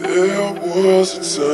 There was a time.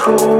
cold.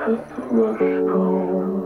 It's a rush home.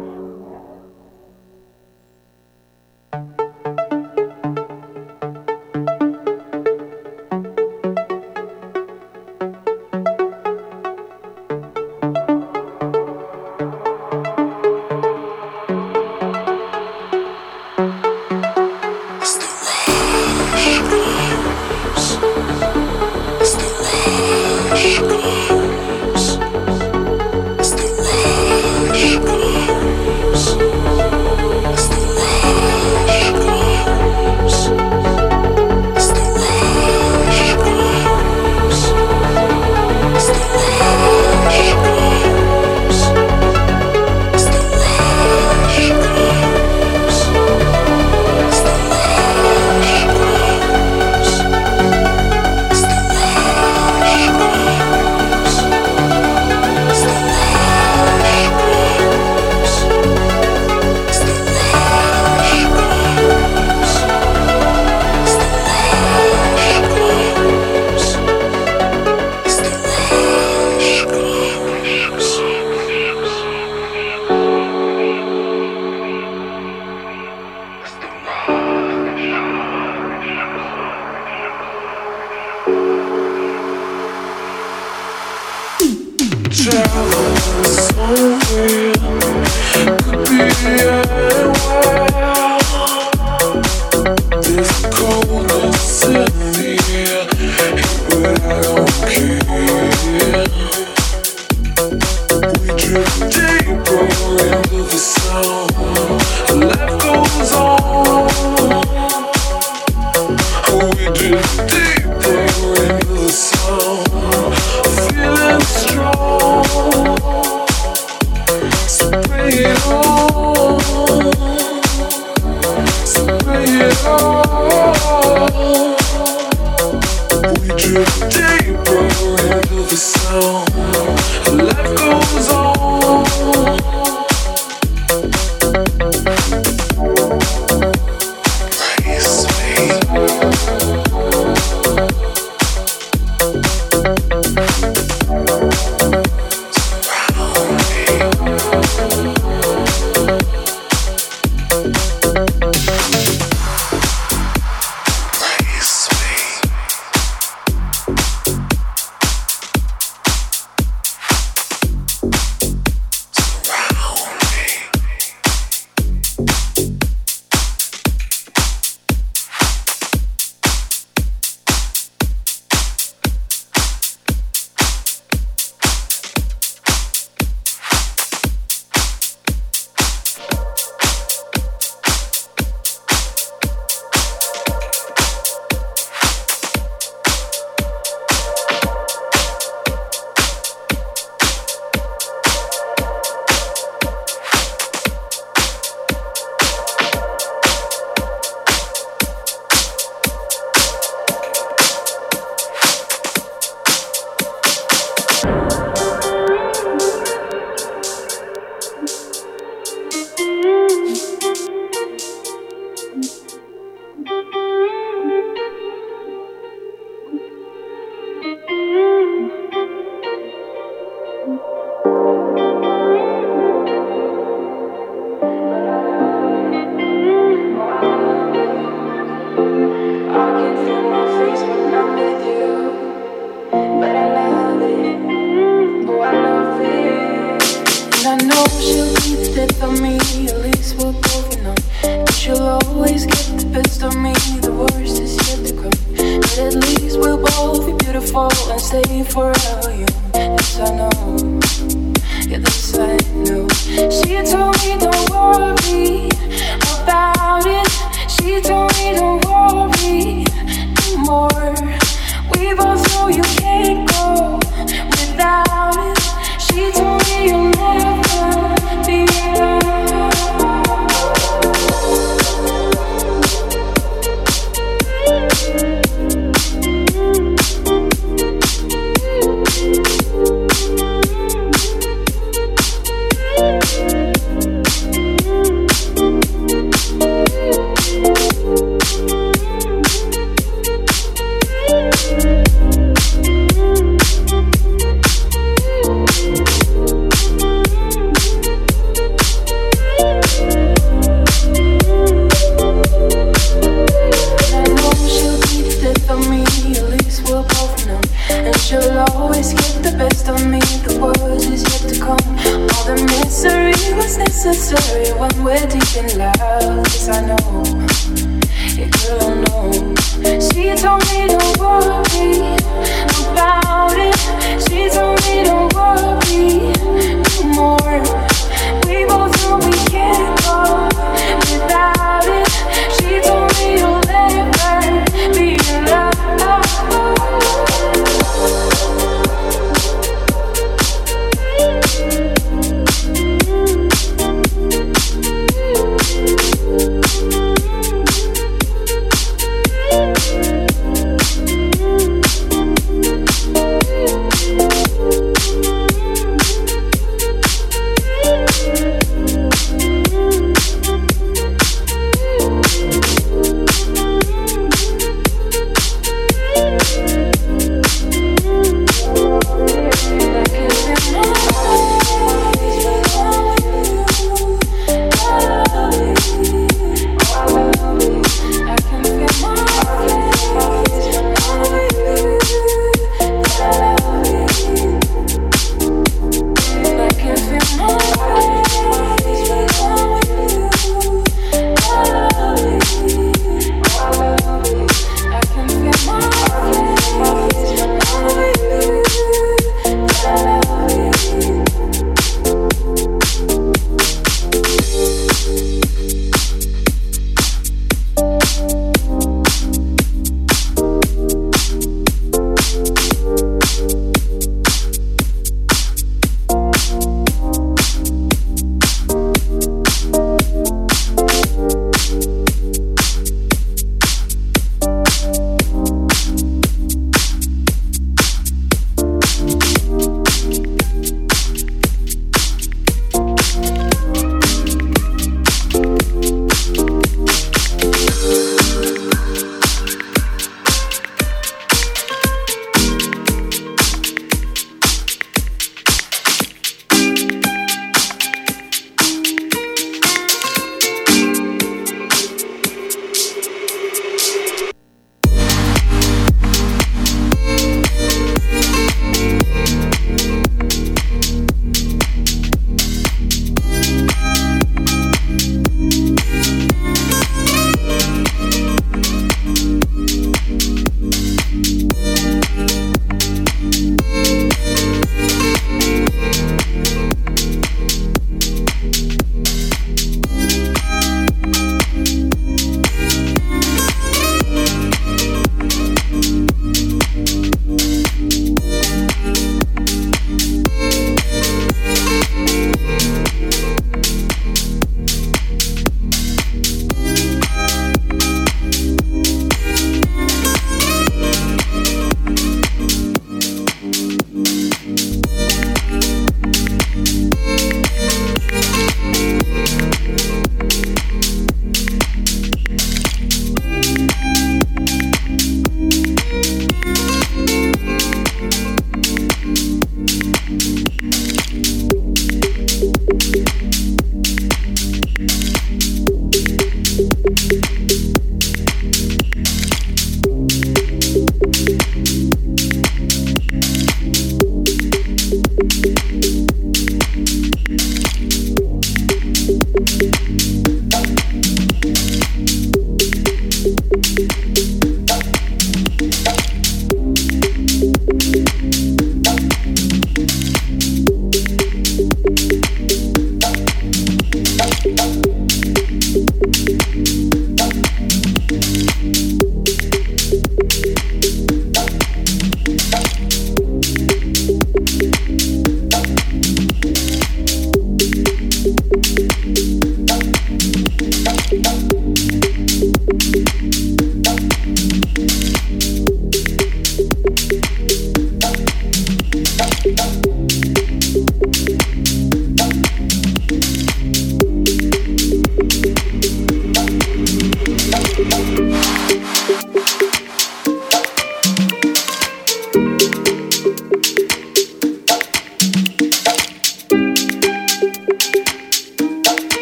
you do?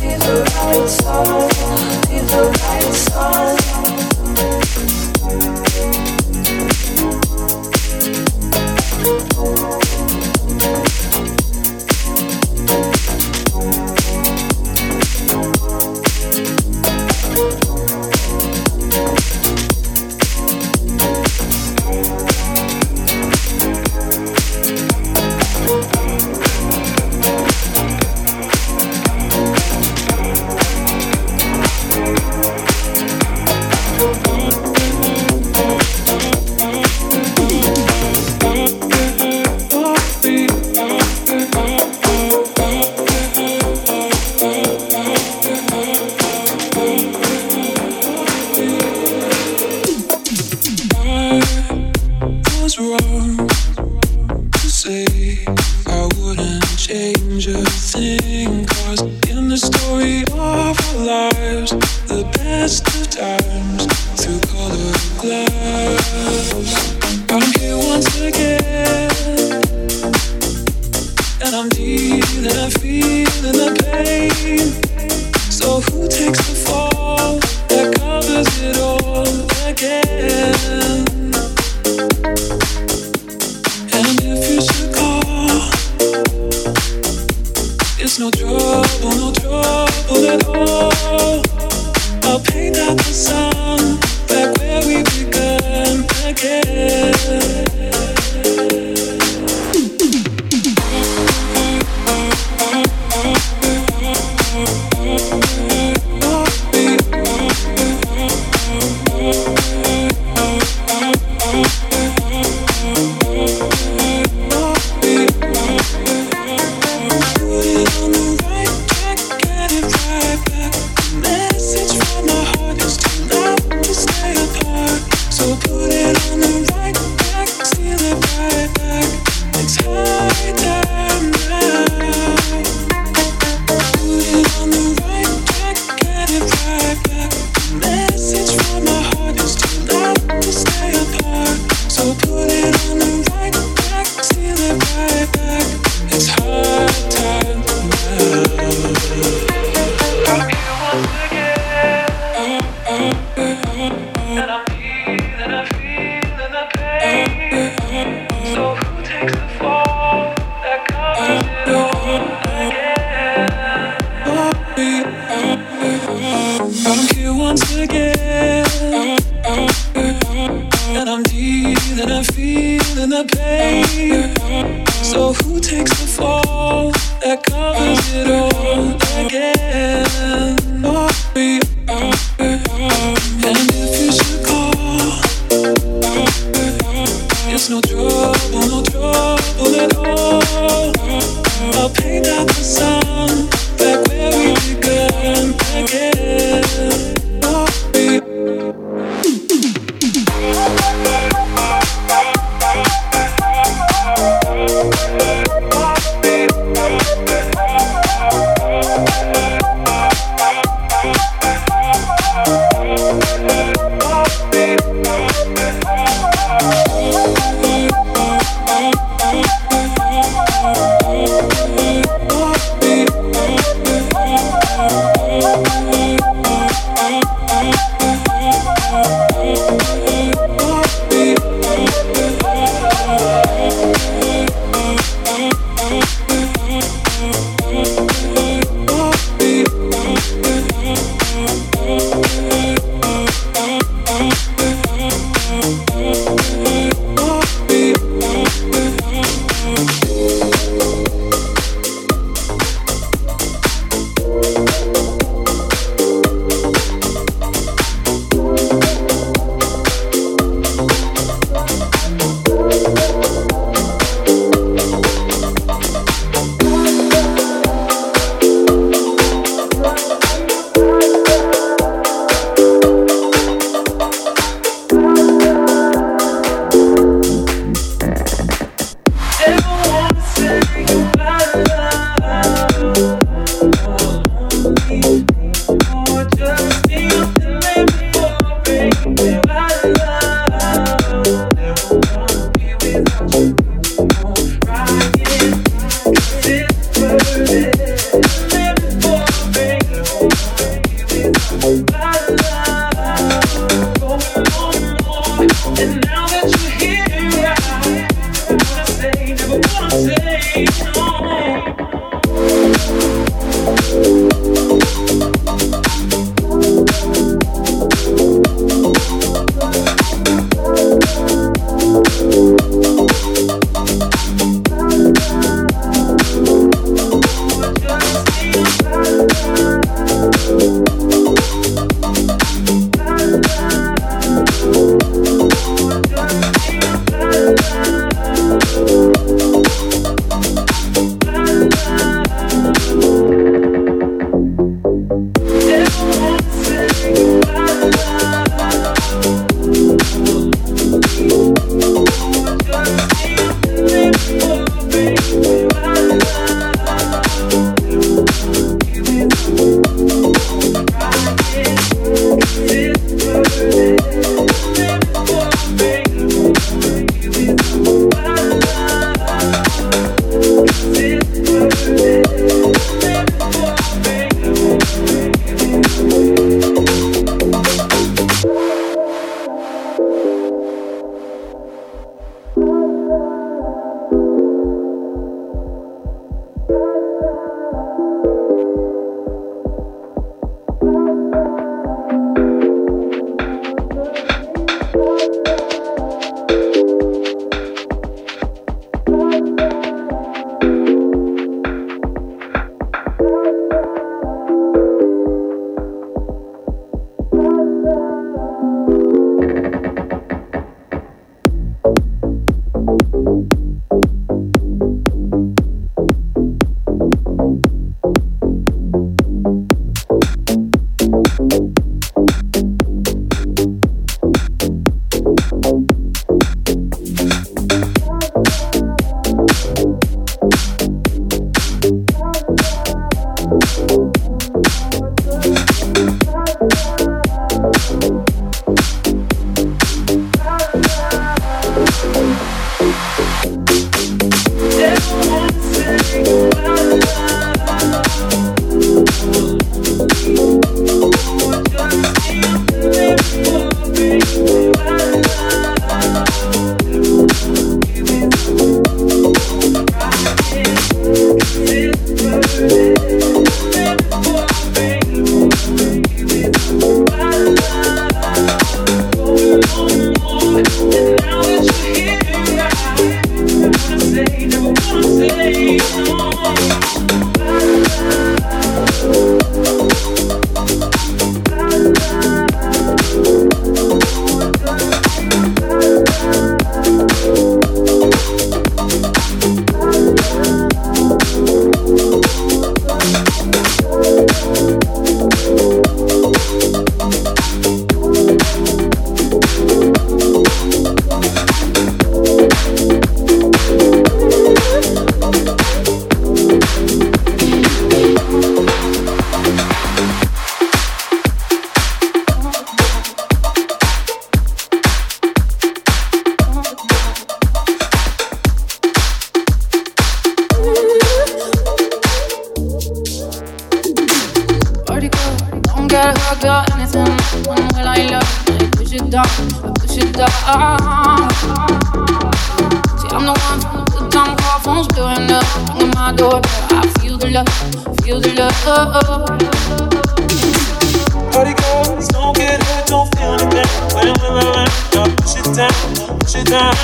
Leave the right song, leave the. Bye love. Down, I push it down. See, I'm the one the time call phones blowing up, ringing my door. I feel the love, feel the love. Party girls, don't get hurt, don't feel anything. When will I learn? I push it down, push it down.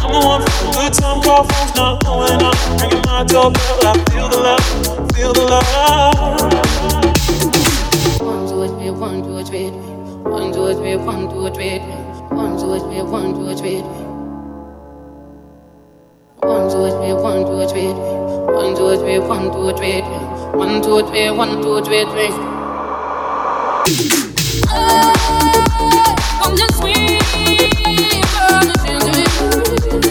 I'm the one from the good time call phones not blowing up, ringing my doorbell. I feel the love, feel the love one, two, three, one, two, three, one, two, three, one, two, three, one, two, three, one, two, three, one, two, three, one, two, three, one, two, three, one, two, three, one, two, three, three. I'm just sweet, I'm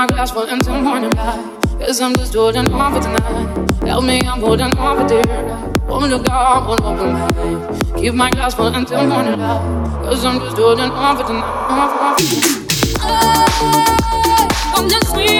my glass full until morning light. Cause I'm just holding on for tonight. Help me, I'm holding on for dear life. Of God, won't open my eyes. Keep my glass full until morning light. Cause I'm just holding on for tonight. I'm just sweet.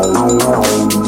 Não, não, não.